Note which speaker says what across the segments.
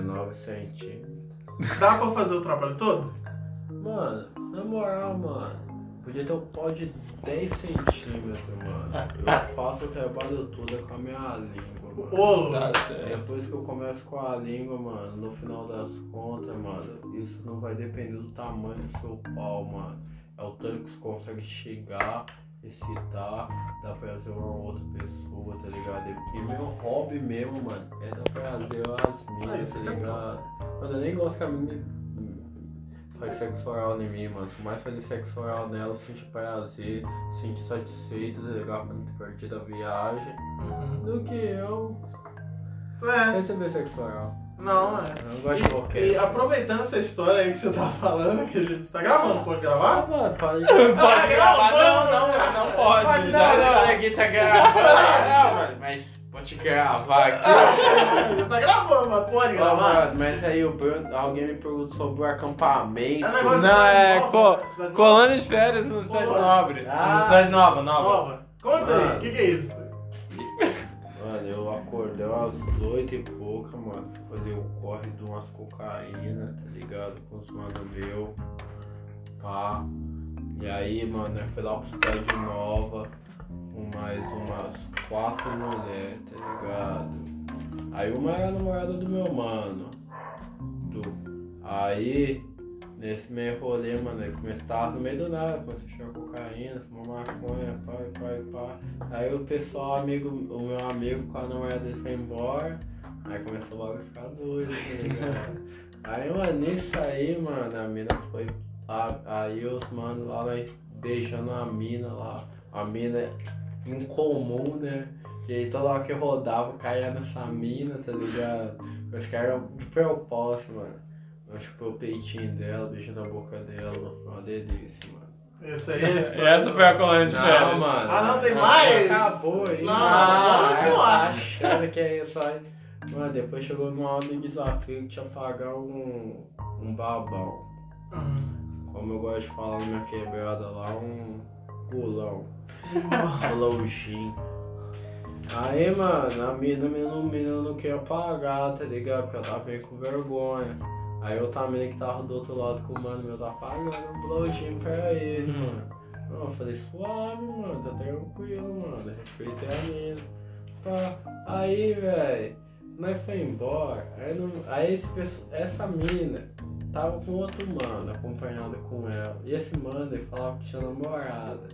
Speaker 1: 19 centímetros.
Speaker 2: Dá pra fazer o trabalho todo?
Speaker 1: Mano, na moral, mano. Podia ter um pau de 10 centímetros, mano. Eu faço o trabalho todo com a minha língua, mano.
Speaker 2: Ô,
Speaker 3: Tá.
Speaker 1: Depois que eu começo com a língua, mano, no final das contas, mano, isso não vai depender do tamanho do seu pau, mano. É o tanto que você consegue chegar, excitar, dar prazer a uma outra pessoa, tá ligado? E meu hobby mesmo, mano, é dar prazer às
Speaker 2: Ah,
Speaker 1: minas,
Speaker 2: isso
Speaker 1: tá
Speaker 2: é
Speaker 1: ligado? Mano, eu nem gosto que a mina faz sexo oral em mim, mano. Se mais fazer sexo oral nela, sinto prazer, sinto satisfeito, tá ligado? Pra me divertir da viagem. Do que eu
Speaker 2: É,
Speaker 1: receber sexo oral.
Speaker 2: Não, é.
Speaker 1: Eu não gosto de
Speaker 2: E,
Speaker 1: qualquer.
Speaker 2: aproveitando essa história aí que você tá falando, que a gente tá gravando, pode
Speaker 1: Ah,
Speaker 2: gravar?
Speaker 1: mano, para de.
Speaker 3: Pode gravar?
Speaker 2: gravando.
Speaker 3: Não, não, não pode.
Speaker 2: Pode
Speaker 3: já
Speaker 2: não,
Speaker 1: não, aqui tá gravando. Não, mano, mas pode gravar aqui.
Speaker 2: Você tá gravando, mas pode gravar?
Speaker 1: mano, mas aí o Bruno, alguém me perguntou sobre o acampamento.
Speaker 2: É negócio de
Speaker 3: Não, é
Speaker 2: nova,
Speaker 3: co- colônia de férias no Cidade. Nobre.
Speaker 1: Ah.
Speaker 3: No Cidade Nova, nova.
Speaker 2: Nova. Conta aí, o que, que é isso?
Speaker 1: Mano, eu acordei umas oito e pouca, mano. Fazer o corre de umas cocaína, tá ligado? Com os mano meu. Pá. E aí, mano, eu fui lá pra cidade nova com mais umas quatro mulheres, tá ligado? Aí uma era a namorada do meu mano. Do. Aí, nesse meio rolê, mano, eu comecei tava no meio do nada, comecei a cheirar cocaína, fumar maconha, pai, pai, pá. Aí o pessoal, amigo, o meu amigo com a namorada dele foi embora. Aí começou logo a ficar doido, tá ligado? aí, mano, nisso aí, mano, a mina foi lá, aí os manos lá, né, beijando a mina lá. A mina incomum, né? E aí toda hora que eu rodava, caía nessa mina, tá ligado? Os caras de propósito, mano. Eu chupei o peitinho dela, beijando a boca dela, foi uma delícia, mano.
Speaker 2: Isso aí é a
Speaker 3: Essa foi a colônia de
Speaker 1: Não,
Speaker 3: férias.
Speaker 1: mano.
Speaker 2: Ah, não, tem mais?
Speaker 1: Acabou aí.
Speaker 2: Não,
Speaker 1: Ah,
Speaker 2: vamos continuar.
Speaker 1: achando que é isso aí. Mano, depois chegou numa hora do desafio que tinha que pagar um, um babão.
Speaker 2: Hum.
Speaker 1: Como eu gosto de falar na minha quebrada lá, um gulão. Lojinho. Aí, mano, a mina, a mina, a mina não queria pagar, tá ligado? Porque eu tava meio com vergonha. Aí outra mina que tava do outro lado com o mano meu tava pagando um blowjinho pra ele,
Speaker 3: Hum.
Speaker 1: mano. Não, eu falei, suave, mano, tá tranquilo, mano. Respeitei a mina. Pá. Aí, velho, nós foi embora. Aí, não, aí esse, essa mina tava com outro mano, acompanhada com ela. E esse mano, ele falava que tinha namorada.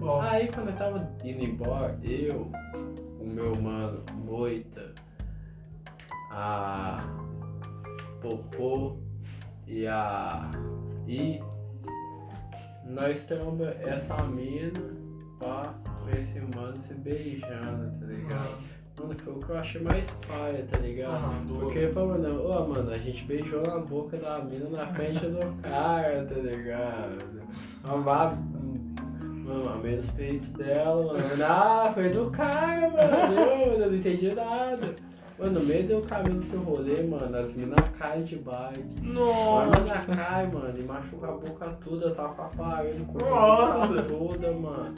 Speaker 2: Ó,
Speaker 1: Aí quando eu tava indo embora, eu, o meu mano, Moita, a Popô e a I, nós temos essa mina pá, com esse mano se beijando, tá ligado? Mano, foi o que eu achei mais paia, tá ligado?
Speaker 2: Ah,
Speaker 1: Porque, pô, mano, ô, mano, a gente beijou na boca da mina na frente do cara, tá ligado? Amar, mano, amei os peitos dela, mano. Ah, foi do cara, mano. Eu não entendi nada. Mano, no meio do caminho desse rolê, mano, as minas caem de bike. A mina
Speaker 3: Nossa.
Speaker 1: cai, mano, e machuca a boca toda, tá com a parede, com
Speaker 2: Nossa.
Speaker 1: a boca toda, mano.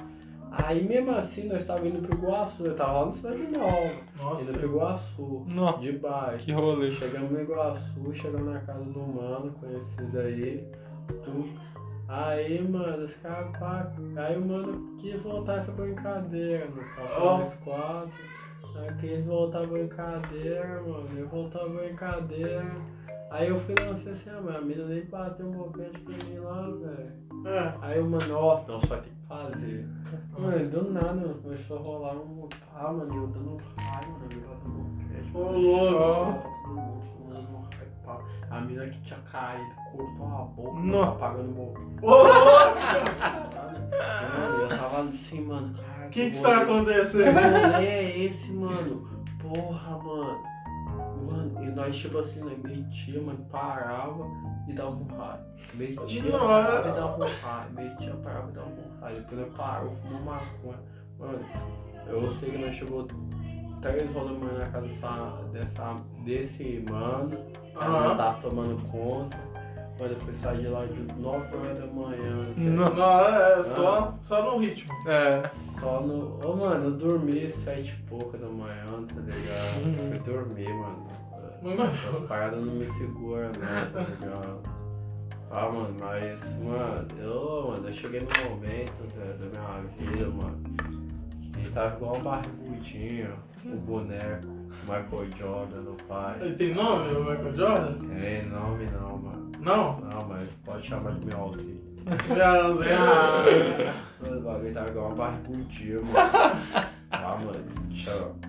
Speaker 1: Aí mesmo assim, nós tava indo pro Iguaçu, eu tava lá no Cidade Nova,
Speaker 2: Nossa.
Speaker 1: indo pro Iguaçu,
Speaker 3: Nossa.
Speaker 1: de bike.
Speaker 3: Que rolê.
Speaker 1: Chegamos no Iguaçu, chegamos na casa do mano, conhecido aí, tu. Aí, mano, os caras. Aí o mano quis voltar essa brincadeira, nós tava oh. quatro. Aí quis voltar a brincadeira, mano. Eu voltar a brincadeira. Aí eu fui lá assim, ah, mas a mina nem bateu um boquete pra mim lá, velho.
Speaker 2: É.
Speaker 1: Aí o mano, ó, não, só tem que fazer. Mano, do nada, mano, começou a rolar um. Ah, mano, eu dando raio, mano, eu dando boquete.
Speaker 2: Ô, louco.
Speaker 1: Pá. A mina que tinha caído, cortou a boca,
Speaker 3: Não.
Speaker 1: apagando o boca.
Speaker 2: Ô, louco!
Speaker 1: Eu tava assim, mano, cara.
Speaker 2: O que que está
Speaker 1: Que
Speaker 2: acontecendo?
Speaker 1: rolê é esse, mano? Porra, mano. Mano, e nós, tipo assim, nós metia, mano, parava e dava um raio. Metia, parava e dava um raio. Metia, parava e dava um raio. Depois nós parou, fumou maconha. Mano, eu sei que nós chegou três rolas na casa dessa, dessa, desse mano. A
Speaker 2: Aham.
Speaker 1: gente tava tomando conta. Eu fui sair de lá de 9 horas da manhã.
Speaker 3: Não.
Speaker 2: Não, é só, só no ritmo.
Speaker 3: É.
Speaker 1: Só no. Ô, mano, eu dormi sete e pouca da manhã, tá ligado?
Speaker 3: Uhum.
Speaker 1: Fui dormir, mano. As paradas não me seguram, não, tá ligado? Ah, mano, mas, mano, eu, mano, eu cheguei no momento Zé, da minha vida, mano, que tava igual um barbudinho, o boneco, Michael Jordan do pai.
Speaker 2: Ele tem nome, o Michael Jordan?
Speaker 1: Tem nome não, mano.
Speaker 2: Não?
Speaker 1: Não, mas pode chamar de Melzinho.
Speaker 2: Não, Zé.
Speaker 1: O bagulho tava igual um barbudinho, mano. Ah, mano,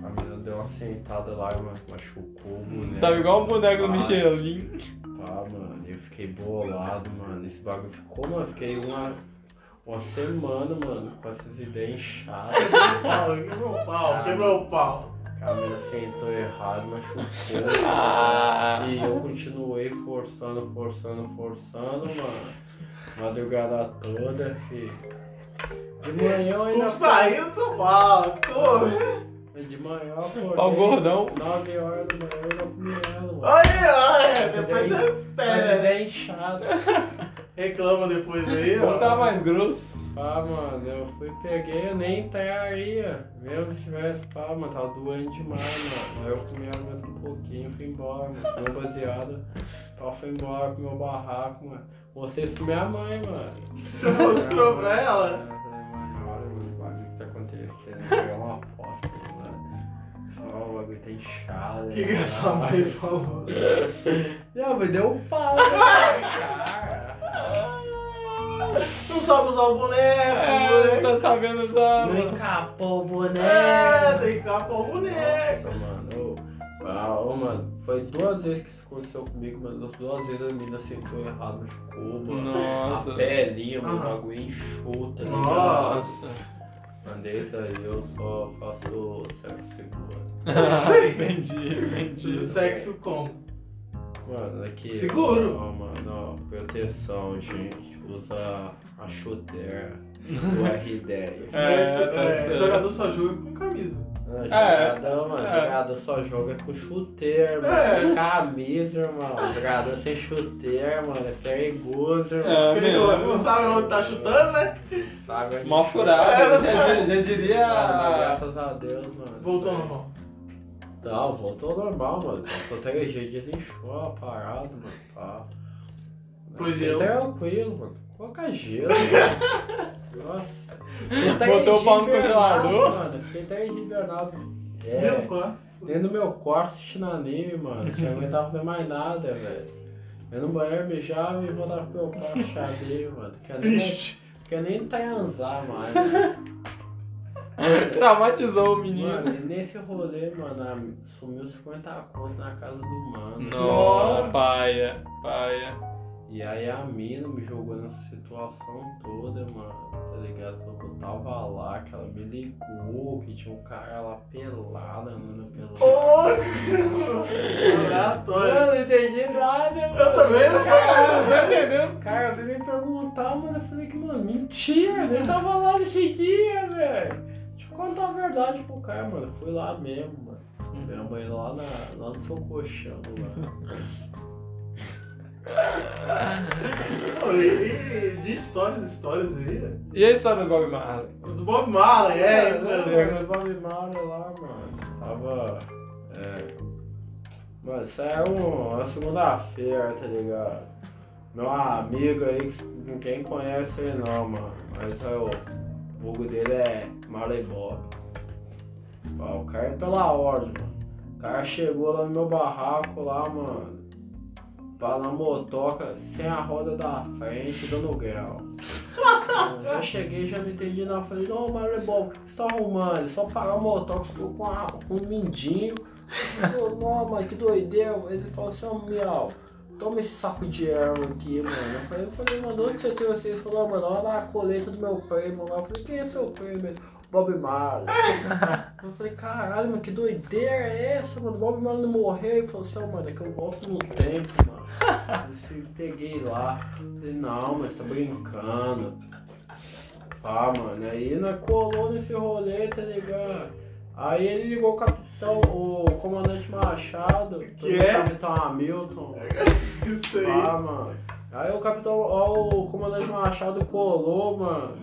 Speaker 1: a menina deu uma sentada lá, mano, machucou o boneco.
Speaker 3: Tava igual o boneco do
Speaker 1: Pai.
Speaker 3: Michelin.
Speaker 1: Ah, mano, eu fiquei bolado, mano. Esse bagulho ficou, mano. Fiquei uma, uma semana, mano, com essas ideias inchadas.
Speaker 2: Pau, Quebrou o pau, quebrou o pau.
Speaker 1: A menina sentou errado, machucou.
Speaker 3: Ah.
Speaker 1: E eu continuei forçando, forçando, forçando, mano. Madrugada toda, fi. De manhã eu ainda.
Speaker 2: Saindo do São Paulo.
Speaker 1: De manhã acordei.
Speaker 3: Ó o gordão.
Speaker 1: 9 horas da manhã eu ainda comi ela, mano.
Speaker 2: Olha, olha, depois você pega.
Speaker 1: ideia inchada.
Speaker 2: Reclama depois aí, ó.
Speaker 3: Não tá mais grosso.
Speaker 1: Pá, mano, eu fui, peguei, eu nem entraria. Mesmo se tivesse, pá, mano, tava doendo demais, mano. Aí eu comi mais um pouquinho, fui embora, mano. Fui baseado. Pá, fui embora pro meu barraco, mano. Isso pra minha mãe, mano.
Speaker 2: Você mostrou pra ela?
Speaker 1: É, olha, mano, o bagulho que tá acontecendo. Pegar uma foto, mano. Só o bagulho tá inchado.
Speaker 2: O que, que a sua mãe falou?
Speaker 1: Não, mas deu um pau, né, cara.
Speaker 2: Não sabe usar o boneco,
Speaker 3: É, não tá sabendo usar.
Speaker 1: Não encapou o boneco.
Speaker 2: É, que capar o boneco.
Speaker 1: Nossa, mano. Ô, ah, ô, mano, foi duas vezes que isso aconteceu comigo, mas as duas vezes a menina sentou errado, machucou, mano.
Speaker 3: Nossa.
Speaker 1: A pelinha, mano, o
Speaker 2: Ah.
Speaker 1: bagulho inchou, tá?
Speaker 2: Nossa.
Speaker 1: Mas desse aí eu só faço sexo seguro.
Speaker 3: entendi, entendi.
Speaker 2: Sexo como?
Speaker 1: Mano, aqui.
Speaker 2: Seguro.
Speaker 1: Ó, mano, ó, proteção, gente. Usa a chuteira. O R10.
Speaker 3: É, tá
Speaker 2: é, jogador só joga com camisa.
Speaker 1: Não,
Speaker 3: É,
Speaker 1: jogador, mano,
Speaker 3: é.
Speaker 1: jogador só joga com chuteira, mano.
Speaker 2: É.
Speaker 1: Camisa, irmão. Jogador sem chuteira, mano, é perigoso, irmão.
Speaker 3: É,
Speaker 2: Ele
Speaker 3: meu.
Speaker 2: não sabe onde tá chutando, né?
Speaker 1: Sabe onde
Speaker 3: Mal
Speaker 1: chuta?
Speaker 3: furado.
Speaker 2: É,
Speaker 3: Já, já, já
Speaker 1: Ah,
Speaker 3: diria.
Speaker 1: graças a Deus, mano.
Speaker 2: Voltou normal.
Speaker 1: Não, voltou ao normal, mano. Só três dias inchou a parada, mano. Pá.
Speaker 2: Pois eu.
Speaker 1: tranquilo, mano. Coloca gelo, mano. Nossa. Três
Speaker 3: Botou o pau no congelador?
Speaker 1: Mano, fiquei três dias hibernado.
Speaker 2: Meu
Speaker 1: É.
Speaker 2: quarto.
Speaker 1: Dentro do meu quarto assistindo anime, mano. Não aguentava fazer mais nada, velho. Eu no banheiro mijava e voltava pro meu quarto xadê, mano. Quer nem,
Speaker 2: Triste.
Speaker 1: quer nem transar mais. mano.
Speaker 3: Traumatizou o menino.
Speaker 1: Mano, e nesse rolê, mano, sumiu 50 conto na casa do mano.
Speaker 3: Nossa, paia, paia.
Speaker 1: E aí a mina me jogou nessa situação toda, mano. Tá ligado? Falou que eu tava lá, que ela me ligou, que tinha um cara lá pelado, andando pelo.
Speaker 2: Ô, aleatório.
Speaker 1: Mano, não entendi nada, mano.
Speaker 2: Eu também não
Speaker 1: Cara,
Speaker 2: sei.
Speaker 1: entendeu? Cara, veio me perguntar, mano. Eu falei que, mano, mentira, eu tava lá nesse dia, velho. Deixa eu contar a verdade pro cara, mano. Eu fui lá mesmo, mano. Minha mãe lá, na, lá no seu colchão, lá.
Speaker 2: Pô, e de histórias, histórias aí.
Speaker 3: E a história do Bob Marley?
Speaker 2: Do Bob Marley, é isso mesmo.
Speaker 1: Mano, o Bob Marley lá, mano. Tava. É. Mano, isso é um- uma segunda-feira, tá ligado? Meu amigo aí, ninguém conhece ele não, mano. Mas é o vulgo dele é Marley Bob. Ó, o cara é pela ordem, mano. O cara chegou lá no meu barraco lá, mano. Pra na motoca, sem a roda da frente, dando grau. Eu já cheguei, já não entendi nada. Falei, não, Marley Bob, o que você tá arrumando? Só parou a motoca, ficou com, a, com um mindinho. Falou, não, mas que doideira. Ele falou assim, ó, Miau, toma esse saco de erva aqui, mano. Eu falei, eu falei, mano, onde você trouxe isso? Ele falou, mano, olha lá a coleta do meu primo lá. Eu falei, quem é seu primo? Ele, Bob Marley. Eu falei, caralho, mano, que doideira é essa, mano? Bob Marley não morreu. Ele falou assim, ó, mano, é que eu volto no tempo, mano. Eu peguei lá. Falei, não, mas tá brincando. Ah, mano, aí nós colou nesse rolê, tá ligado? Aí ele ligou o capitão, o comandante Machado,
Speaker 2: Que
Speaker 1: o
Speaker 2: é?
Speaker 1: capitão Hamilton.
Speaker 2: Isso aí.
Speaker 1: Ah, mano. Aí o capitão, ó, o comandante Machado colou, mano.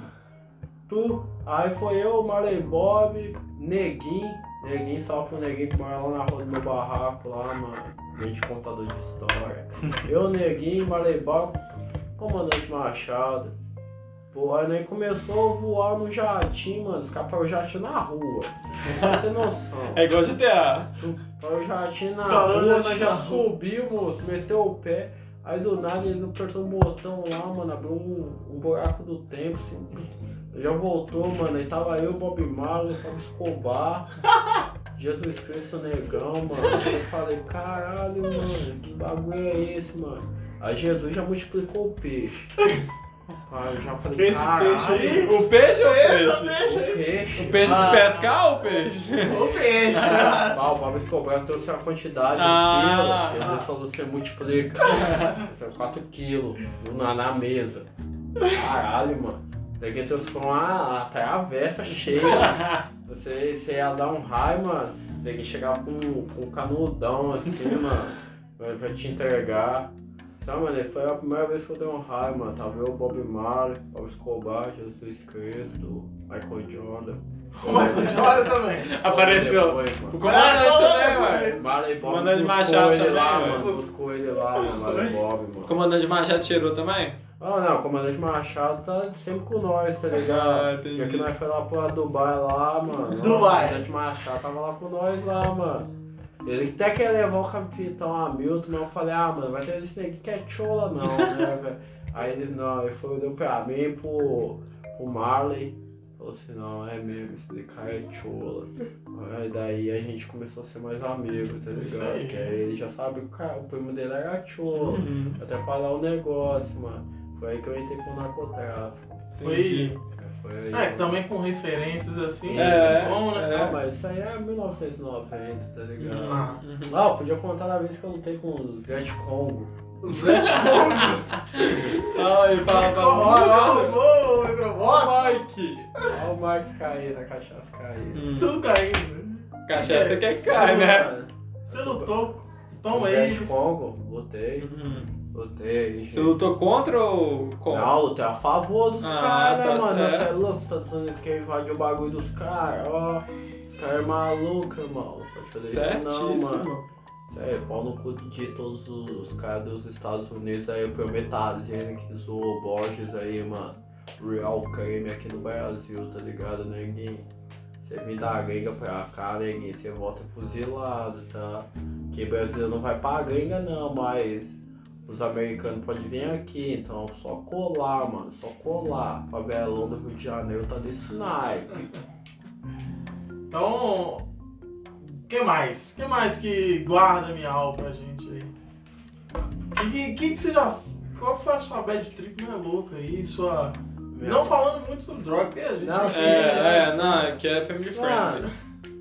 Speaker 1: Tu, aí foi eu, o Marley Bob, Neguinho, Neguinho, salve pro Neguinho que mora lá na rua do meu barraco, lá, mano. Gente contador de história. Eu, Neguinho, Marebal, comandante Machado. Pô, aí começou a voar no jatinho, mano. Escapar o jatinho na rua. Ter noção.
Speaker 3: É igual GTA.
Speaker 1: Para o jatinho na
Speaker 2: Parou
Speaker 1: rua, nós já subiu, moço, meteu o pé. Aí do nada ele apertou o botão lá, mano, abriu um, um buraco do tempo, assim. Já voltou, mano. Aí tava eu, Bob Marley, Bob Escobar, Jesus Cristo Negão, mano. Eu falei, caralho, mano, que bagulho é esse, mano? Aí Jesus já multiplicou o peixe. Aí eu já falei,
Speaker 2: Esse
Speaker 1: caralho,
Speaker 2: peixe aí?
Speaker 3: O peixe ou o
Speaker 2: Esse
Speaker 3: peixe?
Speaker 1: o peixe.
Speaker 3: O peixe
Speaker 2: Ah.
Speaker 3: de pescar ou o peixe?
Speaker 2: O peixe.
Speaker 1: Ah, o Bob Escobar trouxe a quantidade
Speaker 3: Ah.
Speaker 1: de quilo, Jesus falou você multiplica. É 4 quilos na, na mesa. Caralho, mano. Daqui trouxe com uma, a travessa cheia. Você, você ia dar um raio, mano. Daqui chegava com, com um canudão assim, mano. pra- te entregar. Sabe, mano, foi a primeira vez que eu dei um raio, mano. Tava eu, Bob Marley, Bob Escobar, Jesus Cristo, Michael Jordan.
Speaker 2: O Michael Jordan também.
Speaker 3: Apareceu.
Speaker 1: Depois, mano.
Speaker 3: O comandante também, ué.
Speaker 1: Marley Bob
Speaker 3: Comandante Machado também,
Speaker 1: lá, mano. Buscou ele lá, mano. Marley Bob,
Speaker 3: O
Speaker 1: mano.
Speaker 3: comandante Machado tirou também?
Speaker 1: Ah, não, o comandante Machado tá sempre com nós, tá
Speaker 3: Ah,
Speaker 1: ligado?
Speaker 3: entendi.
Speaker 1: Já que nós foi lá pra Dubai lá, mano.
Speaker 2: Dubai.
Speaker 1: O comandante Machado tava lá com nós lá, mano. Ele até quer levar o capitão Hamilton, mas eu falei, ah, mano, vai ter esse negócio que é chola não, né, velho? Aí ele, não, ele foi, deu pra mim, pro, pro Marley. Falou assim, não, é mesmo, esse cara é chola. Aí daí a gente começou a ser mais amigos, tá ligado?
Speaker 2: aí.
Speaker 1: Que aí ele já sabe que o, cara, o primo dele era chola.
Speaker 3: Uhum.
Speaker 1: Até falar o negócio, mano. Foi aí que eu entrei com o narcotráfico.
Speaker 2: Foi.
Speaker 1: Foi aí.
Speaker 2: É, que também com referências assim.
Speaker 3: É,
Speaker 2: bom, né?
Speaker 3: é.
Speaker 1: Não, mas isso aí é 1990, tá ligado?
Speaker 2: Ah.
Speaker 3: Uhum.
Speaker 1: Ah, podia contar da vez que eu lutei com o Jet Congo.
Speaker 2: Zé Congo.
Speaker 3: Ai, fala pra
Speaker 2: Olha, o microbota.
Speaker 3: Mike.
Speaker 1: Olha o Mark cair na cachaça cair.
Speaker 3: Hum.
Speaker 2: Tudo caindo.
Speaker 3: Cachaça que é cai, né?
Speaker 1: Mano,
Speaker 2: Você lutou. Toma aí.
Speaker 1: Jet Congo, lutei,
Speaker 3: Uhum.
Speaker 1: Lutei.
Speaker 3: Você lutou contra ou contra?
Speaker 1: Não, lutei a favor dos
Speaker 3: Ah,
Speaker 1: caras,
Speaker 3: tá
Speaker 1: né, mano? Você é louco, os Estados Unidos quer invadir o bagulho dos caras, ó. Os caras é maluco, irmão. Não pode fazer isso não, mano.
Speaker 3: Certíssimo.
Speaker 1: É, pau no cu de todos os caras dos Estados Unidos aí, o Prometazino que zoou o Borges aí, mano. Real crime aqui no Brasil, tá ligado, neguinho? Você vem da gringa pra cá, neguinho, você volta fuzilado, tá? Que brasileiro não vai pra gringa não, mas os americanos podem vir aqui, então só colar, mano, só colar. Favelão do Rio de Janeiro tá desse naipe.
Speaker 2: Então. que mais? que mais que guarda minha alma pra gente aí? Que, que, que, que você já. Qual foi a sua bad trip mais louca aí? Sua. Não falando muito sobre droga, porque a gente.
Speaker 1: Não,
Speaker 2: aqui
Speaker 3: É, é, não, aqui é family friendly.
Speaker 1: Mano,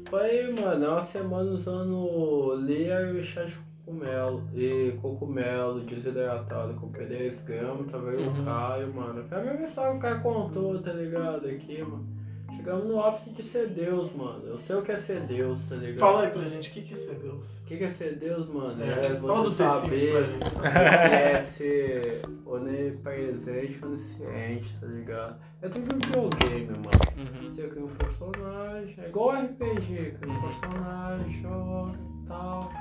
Speaker 1: foi, mano, é uma semana usando Lear e chá de cogumelo. E cogumelo desidratado com 10 gramas, e
Speaker 3: Uhum.
Speaker 1: o Caio, mano. Foi a mesma história que o cara contou, tá ligado? Aqui, mano. Chegamos no ápice de ser Deus, mano. Eu sei o que é ser Deus, tá ligado?
Speaker 2: Fala aí pra gente, o que, que é ser Deus?
Speaker 1: O que que é ser Deus, mano?
Speaker 2: É,
Speaker 1: É,
Speaker 2: do
Speaker 1: você saber o que é ser onipresente, onisciente, tá ligado? É tudo um videogame, mano.
Speaker 3: Uhum.
Speaker 1: Você cria um personagem, é igual RPG, cria um
Speaker 3: Uhum.
Speaker 1: personagem, joga e tal,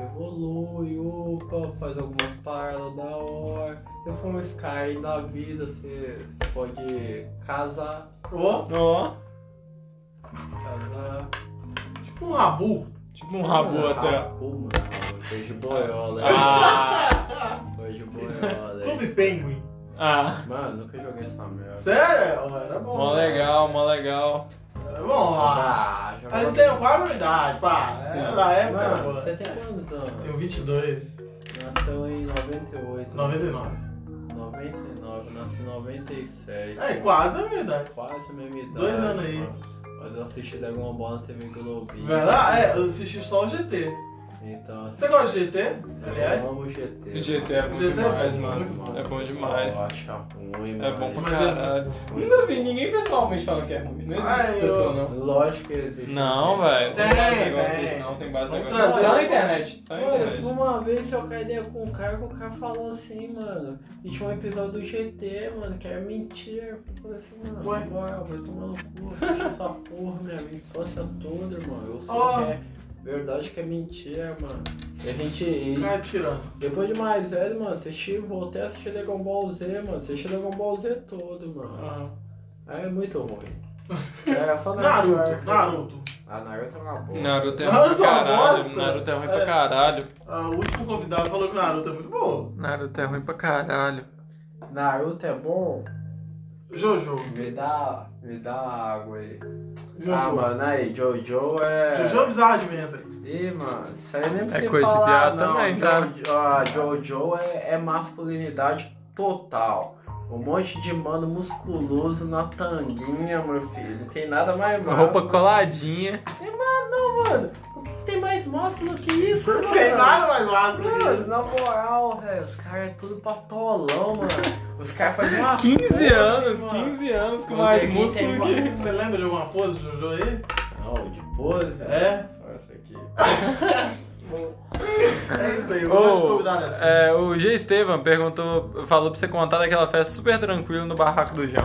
Speaker 1: evolui, upa, faz algumas paradas da hora. Se for um Sky da vida, você pode casar,
Speaker 2: Ó,
Speaker 3: Ó,
Speaker 1: casar.
Speaker 2: tipo um rabu.
Speaker 3: tipo um rabo até.
Speaker 1: Rabu, mano, foi de boiola,
Speaker 3: Ah,
Speaker 1: foi de boiola.
Speaker 2: Clube
Speaker 1: hein.
Speaker 2: Penguin.
Speaker 3: ah.
Speaker 1: Mano, nunca joguei essa merda.
Speaker 2: Sério? Era bom.
Speaker 3: Mó
Speaker 2: né?
Speaker 3: legal, mó legal.
Speaker 2: Era bom.
Speaker 1: Ah, jogava-
Speaker 2: gente tem quase a mesma idade, pá. É da época,
Speaker 1: Mano, você tem quantos anos?
Speaker 2: Tenho 22.
Speaker 1: Nasceu em 98.
Speaker 2: 99.
Speaker 1: 99, nasci em 97.
Speaker 2: É, quase a mesma idade.
Speaker 1: Quase a mesma idade.
Speaker 2: Dois anos aí.
Speaker 1: mano. Mas eu assisti Dragon Ball na TV Globinho.
Speaker 2: Verdade? É, eu assisti só o GT.
Speaker 1: Então, assim,
Speaker 2: Você gosta de GT? Aliás?
Speaker 1: eu amo o GT.
Speaker 3: GT é bom
Speaker 2: GT é
Speaker 3: demais,
Speaker 2: bom,
Speaker 3: mano.
Speaker 2: muito.
Speaker 3: É bom demais.
Speaker 1: Eu acho ruim,
Speaker 3: É bom pra
Speaker 2: Mas é-
Speaker 3: caralho. Nunca vi ninguém pessoalmente falando que é ruim. Não existe
Speaker 2: Ai, eu-
Speaker 3: pessoa, não.
Speaker 1: Lógico que existe.
Speaker 3: Não, velho.
Speaker 2: Tem,
Speaker 3: Tem base negócio
Speaker 2: tem.
Speaker 3: desse, não. Tem base
Speaker 2: Vamos
Speaker 3: negócio
Speaker 2: trazer.
Speaker 3: Só na internet. Só na
Speaker 1: Mano,
Speaker 3: internet.
Speaker 1: uma vez eu caí ideia com um cara que o cara falou assim, mano. E tinha um episódio do GT, mano, que era mentira. Eu falei assim, mano,
Speaker 2: Ué?
Speaker 1: bora, vai tomar no cu, essa porra, minha infância toda, irmão. Eu sei
Speaker 2: Ó.
Speaker 1: que é verdade que é mentira, mano. E a gente.
Speaker 2: Cara tirando.
Speaker 1: depois de mais velho, mano, assisti, voltei a assistir Dragon Ball Z, mano. Assisti Dragon Ball Z todo, mano.
Speaker 2: Aham.
Speaker 1: Aí é muito ruim. É só
Speaker 2: Naruto,
Speaker 1: Naruto.
Speaker 2: Naruto.
Speaker 1: Ah, Naruto é uma boa.
Speaker 3: Naruto é ruim
Speaker 2: Naruto
Speaker 3: pra
Speaker 2: é uma
Speaker 3: caralho.
Speaker 2: bosta.
Speaker 3: Naruto é ruim
Speaker 2: É.
Speaker 3: pra caralho.
Speaker 2: Ah, o último convidado falou que Naruto é muito bom.
Speaker 3: Naruto é ruim pra caralho.
Speaker 1: Naruto é bom?
Speaker 2: Jojo.
Speaker 1: Me dá. Me dá água aí.
Speaker 2: Jojo.
Speaker 1: Ah, mano, aí, Jojo é.
Speaker 2: Jojo é bizarro de menta.
Speaker 1: Ih, mano, isso aí nem precisa
Speaker 3: coisa de
Speaker 1: falar,
Speaker 3: viado
Speaker 1: não.
Speaker 3: também, tá?
Speaker 1: Jojo, ah, Jojo é, é masculinidade total. Um monte de mano musculoso na tanguinha, meu filho. Não tem nada mais mal.
Speaker 3: Roupa coladinha.
Speaker 1: Não, mano. O que tem mais músculo que isso,
Speaker 2: Não
Speaker 1: mano?
Speaker 2: tem nada mais massa que isso.
Speaker 1: na moral, velho, os caras é tudo patolão, mano. Os caras fazem uma
Speaker 3: 15
Speaker 1: pose,
Speaker 3: anos,
Speaker 1: mano.
Speaker 3: 15 anos com
Speaker 1: Não
Speaker 3: mais músculo que.
Speaker 2: Você lembra de alguma pose do Jojo aí?
Speaker 1: Não, de pose?
Speaker 2: É?
Speaker 1: Só essa aqui.
Speaker 2: É isso aí, assim.
Speaker 3: é, o G. Estevam perguntou, falou pra você contar daquela festa super tranquila no barraco do João.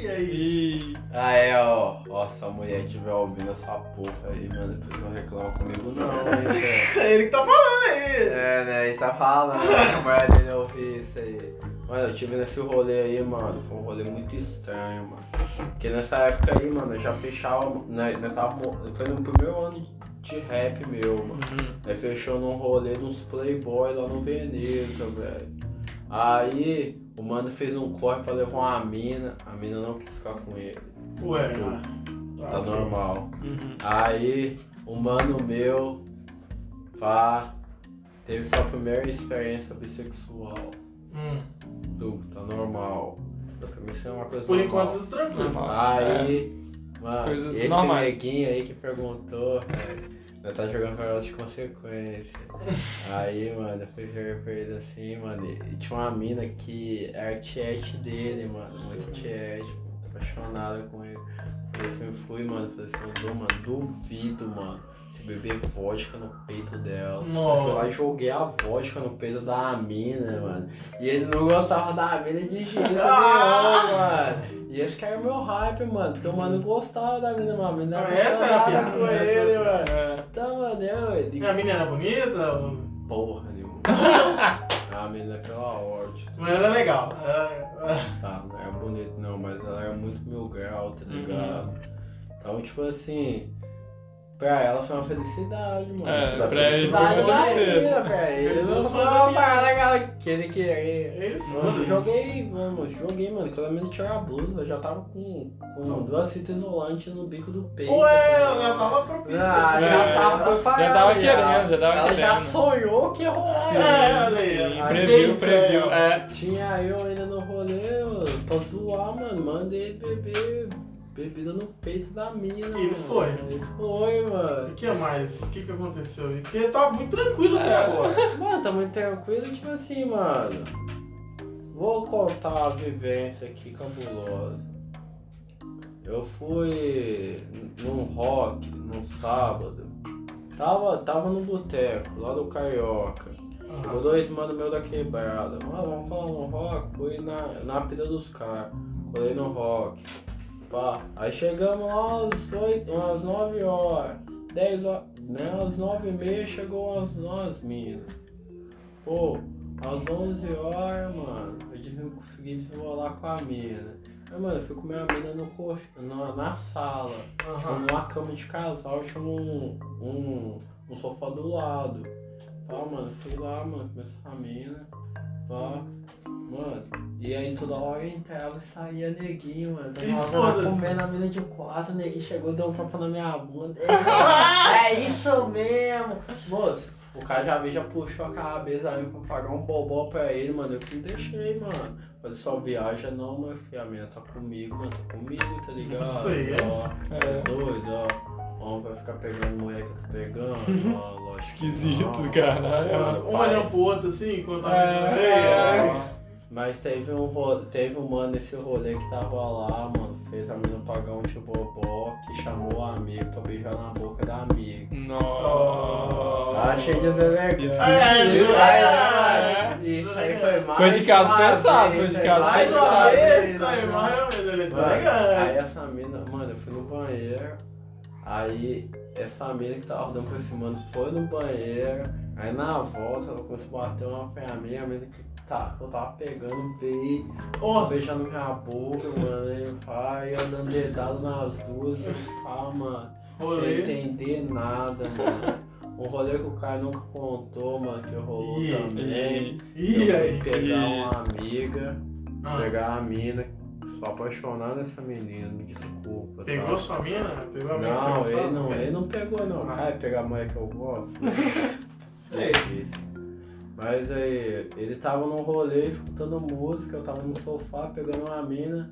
Speaker 2: E aí?
Speaker 1: Ah, é, ó. Ó, se a mulher estiver ouvindo essa porra aí, mano, depois não reclama comigo não, hein, velho.
Speaker 2: É ele que tá falando aí.
Speaker 1: É, né, ele tá falando que a mulher dele ouvir isso aí. Mano, eu tive nesse rolê aí, mano, foi um rolê muito estranho, mano. Porque nessa época aí, mano, eu já fechava, né, né, tava, foi no primeiro ano de rap meu, mano. Aí fechou num rolê de uns playboy lá no Veneza, velho. Aí o mano fez um corre pra levar uma mina, a mina não quis ficar com ele.
Speaker 2: Ué, ah.
Speaker 1: Tá
Speaker 2: ok.
Speaker 1: normal.
Speaker 3: Uhum.
Speaker 1: Aí o mano meu, pá, teve sua primeira experiência bissexual.
Speaker 2: Hum.
Speaker 1: Tu, tá normal. Pra mim isso é uma coisa
Speaker 2: Por
Speaker 1: normal.
Speaker 2: enquanto, tudo tranquilo.
Speaker 3: Normal.
Speaker 1: Aí, mano,
Speaker 3: Coisas
Speaker 1: esse
Speaker 3: normais.
Speaker 1: neguinho aí que perguntou, velho, nós tá jogando pra de consequência. aí, mano, eu fui jogar pra ele assim, mano, e tinha uma mina que era tiete dele, mano, muito tiete, apaixonada com ele. Falei assim, fui, mano, falei assim, eu mano, duvido, mano, se beber vodka no peito dela. Eu fui lá
Speaker 2: Nossa.
Speaker 1: e joguei a vodka no peito da mina, mano. E ele não gostava da mina de jeito nenhum, mano. E esse cara é meu hype, mano. Porque o mano gostava da mina, mano. A mina
Speaker 2: Ah, essa era a piada,
Speaker 1: com ele, mano.
Speaker 3: É.
Speaker 1: Então, mano, eu. ele-
Speaker 2: Minha menina era bonita,
Speaker 1: Porra nenhuma. a mina é pela horte.
Speaker 2: mas ela é legal. É, é.
Speaker 1: Tá, não é bonito não, mas ela é muito mil grau, tá
Speaker 2: Uhum.
Speaker 1: ligado? Então, tipo assim. Pra ela foi uma felicidade, mano.
Speaker 3: É,
Speaker 1: Da
Speaker 3: pra ele foi
Speaker 1: felicidade pra ele. Não foi uma parada que ele queria.
Speaker 2: Ele
Speaker 1: Mano, eu
Speaker 2: foda-se.
Speaker 1: joguei, mano, joguei, mano. Quando a menina tirou a blusa, eu já tava com, com duas fitas isolantes no bico do peito.
Speaker 2: Ué, ela já tava propícia.
Speaker 1: Ah,
Speaker 3: É,
Speaker 1: já tava preparada.
Speaker 3: já tava querendo, já tava
Speaker 1: Ela já
Speaker 3: querendo.
Speaker 1: sonhou que ia rolar.
Speaker 2: É, olha aí.
Speaker 3: Previu, previu.
Speaker 2: é.
Speaker 3: É.
Speaker 1: Tinha eu ainda no rolê, eu, pra zoar, mano. Mandei ele beber bebida no peito da mina.
Speaker 2: E ele foi?
Speaker 1: Ele foi,
Speaker 2: O
Speaker 1: mano.
Speaker 2: que mais? O que que aconteceu? Porque tava muito tranquilo até agora.
Speaker 1: Mano, tá muito tranquilo, tipo assim, mano. Vou contar a vivência aqui cabulosa. Eu fui num rock, num sábado. Tava, tava no boteco, lá do Carioca. Os dois mano meu da quebrada. Mano, vamos falar no rock. Fui na, na pira dos caras. Colei no rock. Pá. Aí chegamos lá às, 8, às 9 horas. 10 horas. Né? Às 9 e meia chegou as, as minas. Pô, às 11 horas, mano, eu disse que não consegui desenrolar com a mina. Aí, mano, eu fui comer a mina no cox... na, na sala.
Speaker 2: Aham.
Speaker 1: Numa cama de casal, tinha um, um, um sofá do lado. Pá, mano, fui lá, mano, comer essa mina. Pá, mano. E aí toda hora eu entrava e saía neguinho, mano.
Speaker 2: E
Speaker 1: Toda hora tava comendo a mina de quatro, neguinho chegou, deu um tapa na minha bunda. É isso mesmo! Moço, o cara já veio, já puxou a cabeça aí pra pagar um bobó pra ele, mano. Eu que não deixei, mano. Falei, só viaja não, meu filho. A mina tá comigo, mano. Tá comigo, tá ligado?
Speaker 2: Isso aí, é.
Speaker 1: Ó,
Speaker 3: É.
Speaker 1: é doido, ó. Homem vai ficar pegando mulher que eu tô pegando, ó,
Speaker 3: Esquisito,
Speaker 1: Não.
Speaker 3: caralho.
Speaker 2: Um olhando pro outro assim, enquanto a
Speaker 3: É,
Speaker 2: menina
Speaker 3: é.
Speaker 2: veio.
Speaker 1: Mas teve um, ro- teve um mano nesse rolê que tava lá, mano, fez a menina pagar um chibobó que chamou a amiga pra beijar na boca da amiga.
Speaker 3: Nossa.
Speaker 1: Achei deselegante.
Speaker 3: Isso
Speaker 2: É,
Speaker 1: Ai. Isso aí foi mais.
Speaker 3: Foi de caso pensado, foi de caso pensado.
Speaker 1: né,
Speaker 2: aí, mais tá
Speaker 1: aí essa mina, mano, eu fui no banheiro, aí essa mina que tava rodando por esse mano foi no banheiro, aí na volta ela começou a bater uma ferramenta, a mina que, tá, eu tava pegando, veio,
Speaker 2: Ó,
Speaker 1: beijando minha boca, mano, aí vai, eu dando dedado nas duas, falo, mano, sem
Speaker 2: rolê.
Speaker 1: entender nada, mano. Um rolê que o cara nunca contou, mano, que rolou também.
Speaker 2: Ih,
Speaker 1: eu
Speaker 2: aí.
Speaker 1: fui pegar
Speaker 3: Ih.
Speaker 1: uma amiga,
Speaker 2: Ah,
Speaker 1: pegar a mina, sou apaixonado nessa menina, me desculpa. tá?
Speaker 2: Pegou sua mina? Pegou a mina
Speaker 1: Não, ele não, ele não pegou não.
Speaker 2: Ah.
Speaker 1: Cara, pegar a mulher que eu gosto. é difícil. Mas aí, ele tava num rolê escutando música, eu tava no sofá pegando uma mina,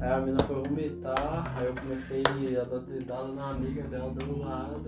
Speaker 1: aí a mina foi vomitar, aí eu comecei a dar dedada na amiga dela do lado.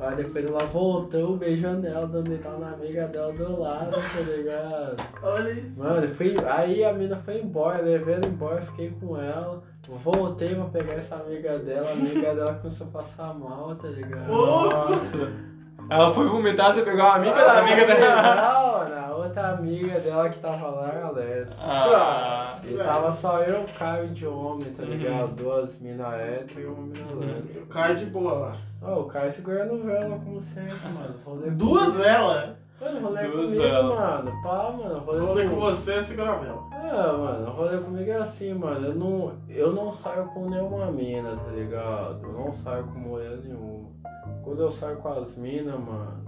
Speaker 1: Aí depois ela voltou beijando ela, dando dedada na amiga dela do lado, tá ligado?
Speaker 2: Olha isso.
Speaker 1: Mano, fui, aí a mina foi embora, levei ela embora, fiquei com ela. Voltei pra pegar essa amiga dela, a amiga dela começou a passar mal, tá ligado?
Speaker 2: Ô!
Speaker 3: Nossa. Ela foi vomitar, você pegou a amiga da amiga dela.
Speaker 1: Não, a outra amiga dela que tava lá era lésbica.
Speaker 3: Ah.
Speaker 1: E tava só eu, Caio de homem, tá
Speaker 3: Uhum.
Speaker 1: ligado? Duas minas hétero e uma mina lésbica.
Speaker 2: Eu caio de boa lá.
Speaker 1: Ó, o Caio segurando vela como sempre, mano.
Speaker 2: Duas velas?
Speaker 1: Mano, rolê
Speaker 3: Duas
Speaker 1: comigo,
Speaker 3: velas.
Speaker 1: mano. Pá, mano. Rolê,
Speaker 2: Rolê com
Speaker 1: comigo.
Speaker 2: você, segura a vela.
Speaker 1: Ah, mano, rolê comigo é assim, mano. Eu não, eu não saio com nenhuma mina, tá ligado? Eu não saio com mulher nenhuma. Quando eu saio com as minas, mano,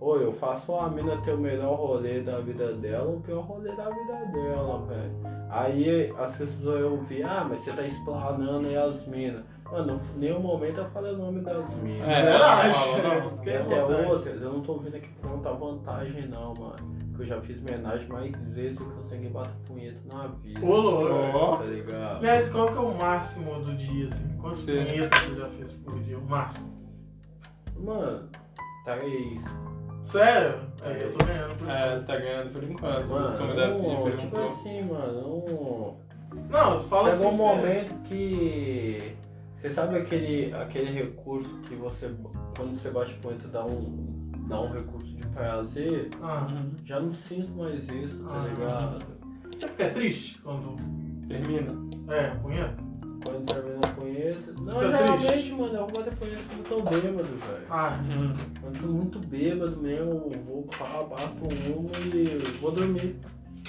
Speaker 1: ou eu faço a mina ter o melhor rolê da vida dela ou o pior rolê da vida dela, velho. Aí as pessoas eu vi, ah, mas você tá explanando aí as minas. Mano, em nenhum momento eu falei o nome das minas.
Speaker 3: É, não.
Speaker 2: isso que
Speaker 1: E
Speaker 2: é
Speaker 1: até outras, eu não tô vendo aqui pronta vantagem não, mano. Que eu já fiz homenagem mais vezes do que eu tenho que bater punheta na vida.
Speaker 2: Ô, louco.
Speaker 1: Tá ligado?
Speaker 2: Aliás, qual que é o máximo do dia, assim? Quantos punhetas você já fez por dia? O máximo?
Speaker 1: Mano, três.
Speaker 2: Sério? Aí eu tô ganhando por
Speaker 3: É, você tá ganhando por enquanto. Os
Speaker 1: Mano,
Speaker 3: convidados que
Speaker 1: um, tipo assim, mano, um...
Speaker 2: Não, tu fala
Speaker 1: Chegou
Speaker 2: assim.
Speaker 1: um momento que. Você sabe aquele, aquele recurso que você. Quando você bate punheta dá um. dá um recurso de prazer?
Speaker 2: Ah,
Speaker 3: Uhum.
Speaker 1: Já não sinto mais isso, tá
Speaker 2: Ah.
Speaker 1: ligado?
Speaker 2: você fica triste quando.
Speaker 3: Termina.
Speaker 2: É, punheta?
Speaker 1: Quando termina a punheta. Não,
Speaker 2: Fica
Speaker 1: geralmente,
Speaker 2: triste?
Speaker 1: mano, eu vou bater punheta quando eu tô bêbado, velho.
Speaker 2: Ah,
Speaker 3: Uhum.
Speaker 1: Quando eu tô muito bêbado mesmo, eu vou pá, bato uma e vou dormir.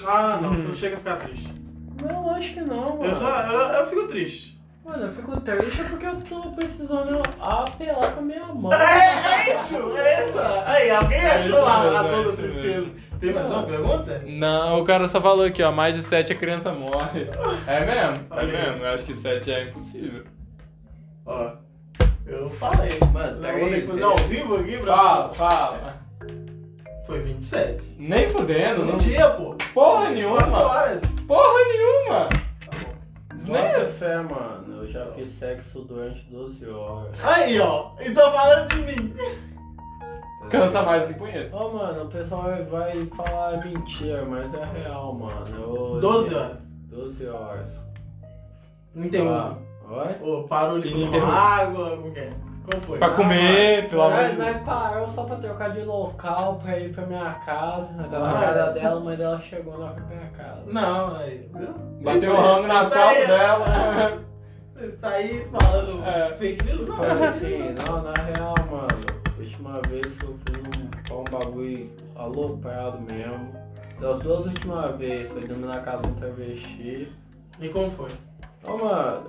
Speaker 2: ah não, você não chega a ficar triste.
Speaker 1: Não, acho que não, mano.
Speaker 2: Eu já. Eu, eu fico triste.
Speaker 1: Mano, eu fico triste porque eu tô precisando apelar com a minha mão.
Speaker 2: É, é isso! É essa! Aí, alguém
Speaker 3: É
Speaker 2: achou
Speaker 3: isso
Speaker 2: lá
Speaker 3: mesmo,
Speaker 2: a
Speaker 3: é
Speaker 2: toda
Speaker 3: isso
Speaker 2: tristeza. Tem mais
Speaker 1: Não.
Speaker 2: uma pergunta?
Speaker 3: Não, o cara só falou aqui, ó, mais de 7 a criança morre. É mesmo? É mesmo? Eu acho que 7 já é impossível.
Speaker 2: Ó, eu falei.
Speaker 1: Mano,
Speaker 2: Eu vou ter que fazer ao vivo aqui pra.
Speaker 3: Fala, fala.
Speaker 2: Foi 27.
Speaker 3: Nem fudendo,
Speaker 2: Um
Speaker 3: não.
Speaker 2: dia, pô.
Speaker 3: Porra
Speaker 2: 4
Speaker 3: nenhuma.
Speaker 2: horas.
Speaker 3: Porra nenhuma.
Speaker 2: Tá bom.
Speaker 1: Bota fé, mano. Eu já fiz sexo durante 12 horas.
Speaker 2: Aí, ó. Então falando de mim.
Speaker 3: Cansa mais que punheta.
Speaker 1: Ô, mano, o pessoal vai- falar mentira, mas é real, mano. Eu...
Speaker 2: 12 horas.
Speaker 1: 12 horas.
Speaker 2: Não tem
Speaker 1: Ah,
Speaker 2: um.
Speaker 1: Oi?
Speaker 2: Ô, parou ali pra tomar
Speaker 3: Ininterrupto.
Speaker 2: água, com quem? Como foi?
Speaker 3: Pra comer, pelo amor de
Speaker 1: nós
Speaker 3: Deus.
Speaker 1: parou só pra trocar de local pra ir pra minha casa. Da
Speaker 2: Ah,
Speaker 1: casa
Speaker 2: é.
Speaker 1: dela, a mãe dela chegou lá pra minha casa.
Speaker 2: Não, aí.
Speaker 3: Bateu o
Speaker 2: aí,
Speaker 3: rango nas
Speaker 2: aí,
Speaker 3: costas dela.
Speaker 2: Você está aí falando
Speaker 3: É.
Speaker 2: fake news? Não,
Speaker 1: Mas assim, não, na real, mano, última vez que eu fiz um, um bagulho aloprado mesmo. Das duas últimas vezes, foi dormir na casa de um travesti.
Speaker 2: E como foi?
Speaker 1: Ô, mano,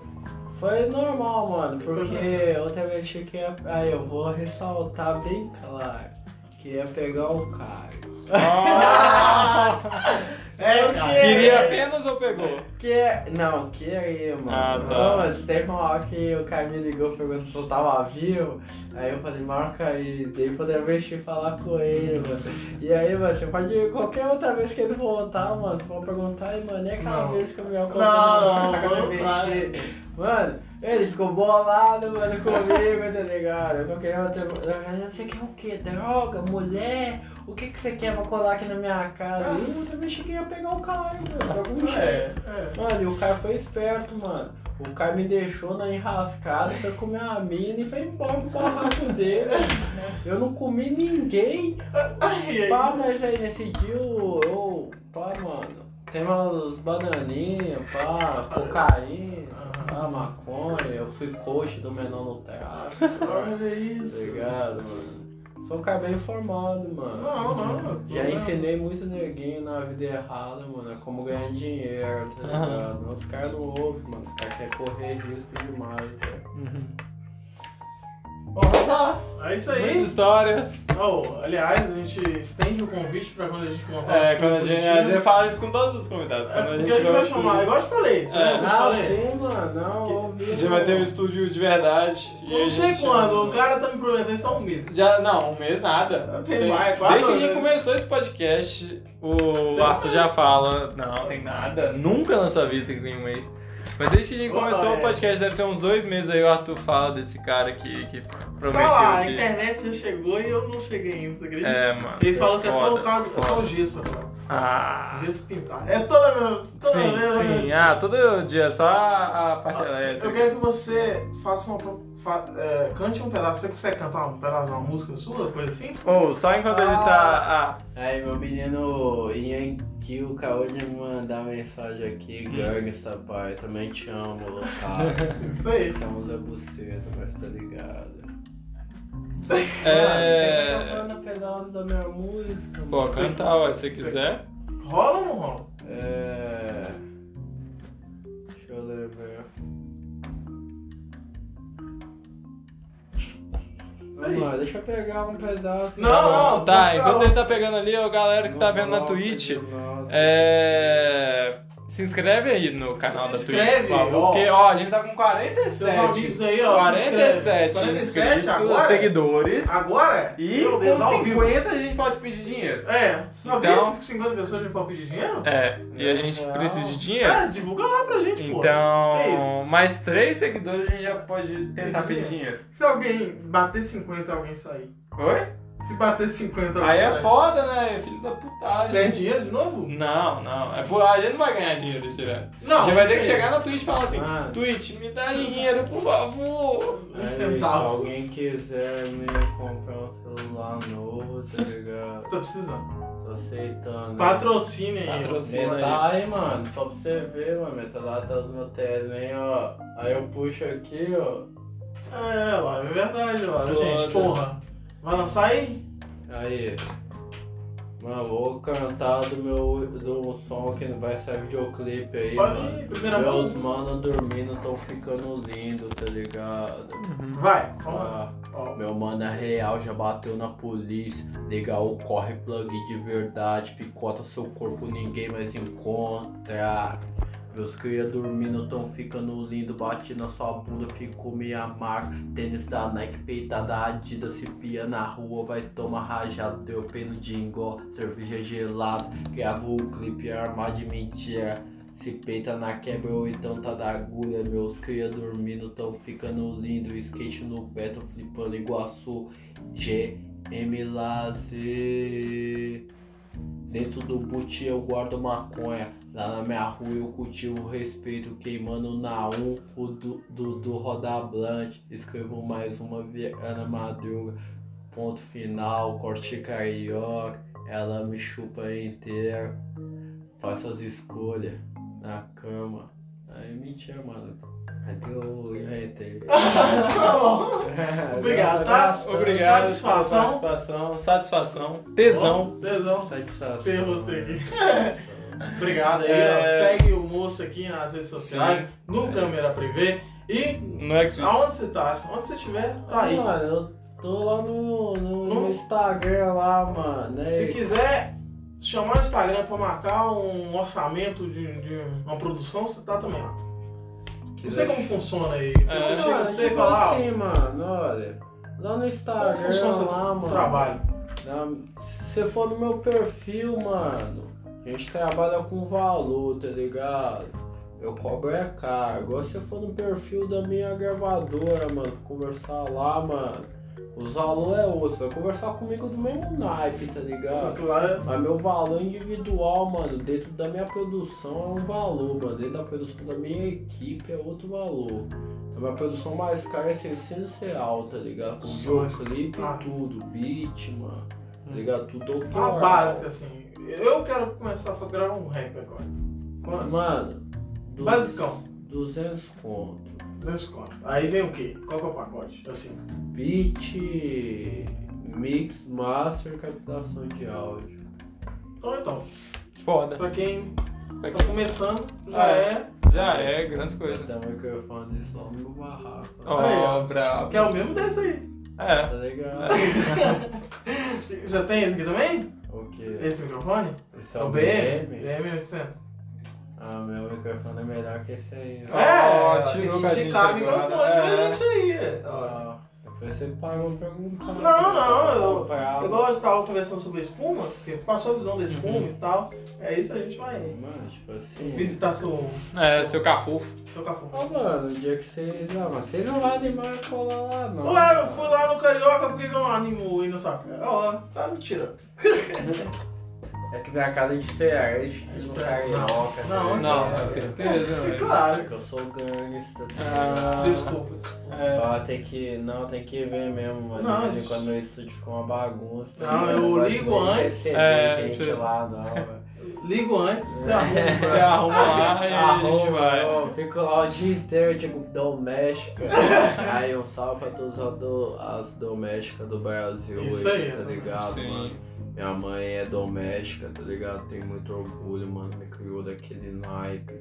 Speaker 1: foi normal, mano, porque o travesti que ia. Aí eu vou ressaltar bem claro que ia pegar o Caio.
Speaker 2: É, cara.
Speaker 3: Queria apenas ou pegou?
Speaker 1: Que não, queria, mano.
Speaker 3: Ah, tá.
Speaker 1: Não, mas teve uma hora que o cara me ligou perguntando se eu tava vivo. Aí eu falei, marca aí, dei pra travesti falar com ele, mano. E aí, mano, você pode ir qualquer outra vez que ele voltar, mano, você pode perguntar aí, mano, e aquela
Speaker 2: Não.
Speaker 1: vez que eu me
Speaker 2: Não, não,
Speaker 1: com
Speaker 2: não,
Speaker 1: travesti? Mano, Ele ficou bolado, mano, comigo, tá ligado? Eu não queria ter. Você quer o quê? Droga, mulher? O que, que você quer pra colar aqui na minha casa? E eu também cheguei a pegar o cara, mano. de algum jeito.
Speaker 2: É, é.
Speaker 1: Mano, e o cara foi esperto, mano. O cara me deixou na enrascada, foi comer a mina e foi embora pro barraco dele. Eu não comi ninguém.
Speaker 2: Ai, ai.
Speaker 1: Pá, mas aí nesse dia eu. eu pá, mano. Tem umas bananinhas, pá, cocaína, pá, maconha. Eu fui coach do menor no tráfico.
Speaker 2: Olha
Speaker 1: Tá
Speaker 2: isso.
Speaker 1: ligado, mano? Sou um cara bem informado, mano.
Speaker 2: Não, não.
Speaker 1: Já ensinei muito neguinho na vida errada, mano, é como ganhar dinheiro, tá ligado? Os caras não ouvem, mano. Os caras querem correr risco demais, cara.
Speaker 3: Uhum.
Speaker 2: Ó, é isso
Speaker 3: Muitas
Speaker 2: aí.
Speaker 3: histórias.
Speaker 2: Oh, aliás, a gente estende o convite pra quando a gente montar
Speaker 3: É, quando a gente, a gente fala isso com todos os convidados.
Speaker 2: É,
Speaker 3: Quando a
Speaker 2: porque
Speaker 3: gente
Speaker 2: a gente vai chamar, igual eu te falei, você
Speaker 3: É.
Speaker 2: te
Speaker 1: Ah,
Speaker 2: falei?
Speaker 1: sim, mano, não,
Speaker 2: Que-
Speaker 1: ouvi.
Speaker 3: A gente vai ter um estúdio de verdade.
Speaker 2: não sei quando, o cara tá me prometendo só um mês.
Speaker 3: Já, não, um mês nada.
Speaker 2: Tem mais, quatro
Speaker 3: Desde que a gente
Speaker 2: meses.
Speaker 3: começou esse podcast, o
Speaker 2: Tem
Speaker 3: Arthur
Speaker 2: mais.
Speaker 3: já fala. Não, tem nada. Nunca na sua vida que tem um mês. Mas desde que a gente começou
Speaker 2: é.
Speaker 3: o podcast, deve ter uns dois meses aí, o Arthur fala desse cara que, que prometeu.
Speaker 2: Tá lá, a
Speaker 3: de-
Speaker 2: internet já chegou e eu não cheguei ainda, tá acredita?
Speaker 3: É, mano.
Speaker 2: Ele falou que é só o
Speaker 3: foda,
Speaker 2: carro, é só o gesso, cara.
Speaker 3: Ah.
Speaker 2: Gesso pintado. É toda vez, toda
Speaker 3: Sim,
Speaker 2: vez.
Speaker 3: sim. Ah, todo dia, só a, a parte elétrica.
Speaker 2: Eu quero que você faça uma. fa- é, cante um pedaço. Você consegue cantar um pedaço de uma música sua, coisa assim?
Speaker 3: Ou, só enquanto ele tá. Ah,
Speaker 1: Aí, meu menino Ian Acabou de me mandar mensagem aqui,
Speaker 3: Hum.
Speaker 1: Gangsta, pai. Também te amo, cara.
Speaker 2: Isso aí.
Speaker 1: Chamamos a buceta, mas tá ligado.
Speaker 3: É.
Speaker 1: Mano, você tá falando pedaços da minha música,
Speaker 3: pô, cantar, ó, se você quiser.
Speaker 2: Rola ou não rola?
Speaker 1: É. Deixa eu lembrar. Deixa eu pegar um pedaço.
Speaker 2: Não, não,
Speaker 3: Tá, enquanto
Speaker 2: favor.
Speaker 3: ele tá pegando ali, ó, galera que tá vendo na
Speaker 1: Não
Speaker 3: Twitch, é. Se inscreve aí no canal
Speaker 2: Se
Speaker 3: da
Speaker 2: inscreve,
Speaker 3: Twitch, por favor,
Speaker 2: ó.
Speaker 3: porque, ó, a gente tá com 47.
Speaker 2: Seus amigos aí, ó. se
Speaker 3: 47
Speaker 2: inscreve. 47
Speaker 3: inscritos,
Speaker 2: agora?
Speaker 3: seguidores.
Speaker 2: Agora?
Speaker 3: E
Speaker 2: Meu Deus,
Speaker 3: com
Speaker 2: ao vivo.
Speaker 3: 50 a gente pode pedir dinheiro.
Speaker 2: É, sabia
Speaker 3: Então-
Speaker 2: que com 50 pessoas a gente pode pedir dinheiro?
Speaker 3: É, e a gente
Speaker 1: Não.
Speaker 3: precisa de dinheiro.
Speaker 2: É, divulga lá pra gente, pô. Que
Speaker 3: Então, mais três seguidores a gente já pode tentar
Speaker 2: Pedir
Speaker 3: pedir dinheiro.
Speaker 2: Se alguém bater 50 alguém sair.
Speaker 3: Oi?
Speaker 2: Se bater 50 alguém
Speaker 3: Aí é foda, né? Filho da putagem.
Speaker 2: Ganha dinheiro de novo?
Speaker 3: Não, não. É por... A gente não vai ganhar dinheiro direto.
Speaker 2: Não,
Speaker 3: a gente vai ter que chegar na Twitch e falar assim:
Speaker 1: Ah.
Speaker 3: Twitch, me dá dinheiro, por favor.
Speaker 2: Um
Speaker 1: Aí, se
Speaker 2: centavo.
Speaker 1: alguém quiser me comprar um celular novo, tá ligado?
Speaker 2: Você tá precisando.
Speaker 1: Tô aceitando.
Speaker 2: Patrocine aí.
Speaker 3: Patrocina.
Speaker 1: Metade, mano, só pra você ver, mano, metade tá no meu Tesla, ó. Aí eu puxo aqui, ó.
Speaker 2: É, lá, é verdade, lá. Gente, porra. Vai lançar aí?
Speaker 1: Aí. Mano, vou cantar do meu do som que vai sair videoclipe aí,
Speaker 2: Pode ir,
Speaker 1: mano.
Speaker 2: primeira
Speaker 1: Meus
Speaker 2: mão.
Speaker 1: mano dormindo tão ficando lindo, tá ligado?
Speaker 2: Vai, vamos lá.
Speaker 1: Ah,
Speaker 2: Ó,
Speaker 1: meu mano é real, já bateu na polícia. Legal, corre plug de verdade. Picota seu corpo, ninguém mais encontra. Meus cria dormindo, tão ficando lindo. Bati na sua bunda, ficou minha marca. Tênis da Nike, peita da Adidas. Se pia na rua, vai tomar rajado. Deu pelo de engó, cerveja gelada. Gravou o clipe armado de mentira. Se peita na quebra ou então tá da agulha. Meus cria dormindo, tão ficando lindo. Skate no pé, tô flipando Iguaçu. GM Lazer. Dentro do boot eu guardo maconha. Lá na minha rua eu cultivo respeito. Queimando na 1 o do, do, do Roda Blunt. Escrevo mais uma Viana Madruga. Ponto final, corte carioca. Ela me chupa inteira. Faço as escolhas na cama. Aí mentira, mano. Cadê o inventei?
Speaker 2: tá bom. Obrigado, tá?
Speaker 3: Obrigado
Speaker 2: Satisfação.
Speaker 3: participação, satisfação, tesão.
Speaker 2: Tesão.
Speaker 1: Satisfação.
Speaker 2: Ter você aqui. Obrigado aí,
Speaker 3: É.
Speaker 2: Segue o moço aqui nas redes sociais, no
Speaker 1: É.
Speaker 2: Câmera Privê. E
Speaker 3: No
Speaker 2: aonde você tá? Onde você estiver, tá aí.
Speaker 1: Mano, eu tô lá no, no,
Speaker 2: No-
Speaker 1: no Instagram lá, mano. né?
Speaker 2: Se quiser chamar o Instagram pra marcar um orçamento de, de uma produção, você tá também lá. Não sei como funciona aí.
Speaker 3: É.
Speaker 2: Você chega
Speaker 1: Mano,
Speaker 2: você e
Speaker 1: tipo
Speaker 2: fala, ó,
Speaker 1: assim, mano, olha. Lá no Instagram, lá, mano.
Speaker 2: trabalho?
Speaker 1: Na- se você for no meu perfil, mano, a gente trabalha com valor, tá ligado? eu cobro é caro. Agora se for no perfil da minha gravadora, mano, conversar lá, mano, os valores é outro. Você vai conversar comigo do mesmo naipe, tá
Speaker 2: Só
Speaker 1: ligado?
Speaker 2: que lá é.
Speaker 1: Mas meu valor individual, mano, dentro da minha produção é um valor, mano. Dentro da produção da minha equipe é outro valor. Então minha produção mais cara é 600 real, tá ligado? Com videoclipe
Speaker 2: Ah.
Speaker 1: e tudo, beat, mano. Tá ligado? Tudo
Speaker 2: A
Speaker 1: autoral.
Speaker 2: básica, assim. Eu quero começar a gravar um rap agora. Quanto?
Speaker 1: Mano, du-
Speaker 2: Basicão.
Speaker 1: 200 conto.
Speaker 2: 200 conto. Aí vem o quê? Qual que é o pacote? Assim.
Speaker 1: Beat, mix, master, captação de áudio.
Speaker 2: Então, então.
Speaker 3: Foda.
Speaker 2: Pra quem tá começando, já
Speaker 3: Ah,
Speaker 2: é.
Speaker 3: Já é, grandes coisas.
Speaker 1: Dá um microfone lá no barraco.
Speaker 3: Ó,
Speaker 2: ó.
Speaker 3: brabo.
Speaker 2: Que é o mesmo desse aí.
Speaker 3: É.
Speaker 1: Tá ligado?
Speaker 2: Já tem esse aqui também?
Speaker 1: O quê?
Speaker 2: Esse microfone?
Speaker 1: Esse
Speaker 2: É o
Speaker 1: BM?
Speaker 2: BM? BM800.
Speaker 1: Ah, meu microfone é melhor que esse aí. ó.
Speaker 2: É,
Speaker 3: tirou
Speaker 2: tem que indicar
Speaker 3: agora.
Speaker 2: microfone pra
Speaker 3: É.
Speaker 2: gente aí. é.
Speaker 1: Ah, depois você paga pra perguntar.
Speaker 2: Não, não, eu,
Speaker 1: Comprar.
Speaker 2: igual eu tava conversando sobre a espuma, porque passou a visão da espuma
Speaker 3: Uhum.
Speaker 2: e tal, é isso a gente vai
Speaker 1: Mano, tipo assim.
Speaker 2: visitar seu,
Speaker 3: É, seu cafufo.
Speaker 2: seu café.
Speaker 1: Ó, mano, o dia que vocês. Ah, mano, vocês não vão animar a colar lá, não.
Speaker 2: Ué, eu fui lá no Carioca, por que que eu não animo ir sua casa? Ó, você tá me tirando.
Speaker 1: É que minha casa é diferente do carioca.
Speaker 2: Não,
Speaker 3: Não, com certeza, velho.
Speaker 2: Claro.
Speaker 1: Porque eu sou gangsta, tá
Speaker 3: Ah.
Speaker 2: Desculpa, desculpa.
Speaker 3: É.
Speaker 1: Ó, tem que. Não, tem que ver mesmo, mas
Speaker 2: Não,
Speaker 1: de vez em quando meu estúdio fica uma bagunça.
Speaker 2: Não,
Speaker 1: ligado?
Speaker 2: eu
Speaker 1: gosto
Speaker 2: ligo
Speaker 1: nem de
Speaker 2: antes.
Speaker 3: É,
Speaker 1: gente
Speaker 3: você-
Speaker 1: lá, não.
Speaker 2: Ligo antes, você
Speaker 1: É.
Speaker 2: arruma.
Speaker 3: Você arruma lá e a gente
Speaker 1: Arruma,
Speaker 3: vai.
Speaker 1: ó, fico lá o dia inteiro, tipo, doméstica. aí um salve pra todas as, do- as domésticas do Brasil
Speaker 2: Isso
Speaker 1: aí,
Speaker 2: aí,
Speaker 1: tá
Speaker 2: né?
Speaker 1: ligado,
Speaker 3: Sim.
Speaker 1: mano? Minha mãe é doméstica, tá ligado? Tenho muito orgulho, mano. Me criou daquele naipe.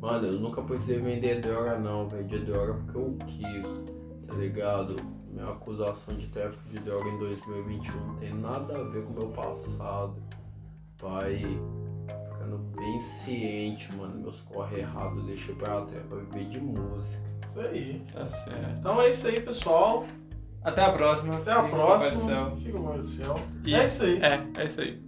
Speaker 1: Mano, eu nunca precisei vender droga, não. Vendi droga porque eu quis, tá ligado? Minha acusação de tráfico de droga em 2021 não tem nada a ver com o meu passado. Pai, ficando bem ciente, mano. Meus corre errados, eu deixei pra trás pra viver de música.
Speaker 2: Isso aí.
Speaker 3: Tá certo.
Speaker 2: Então é isso aí, pessoal.
Speaker 3: Até a próxima.
Speaker 2: Até a próxima. Fica com o céu.
Speaker 3: E-
Speaker 2: É isso aí.
Speaker 3: É, é isso aí.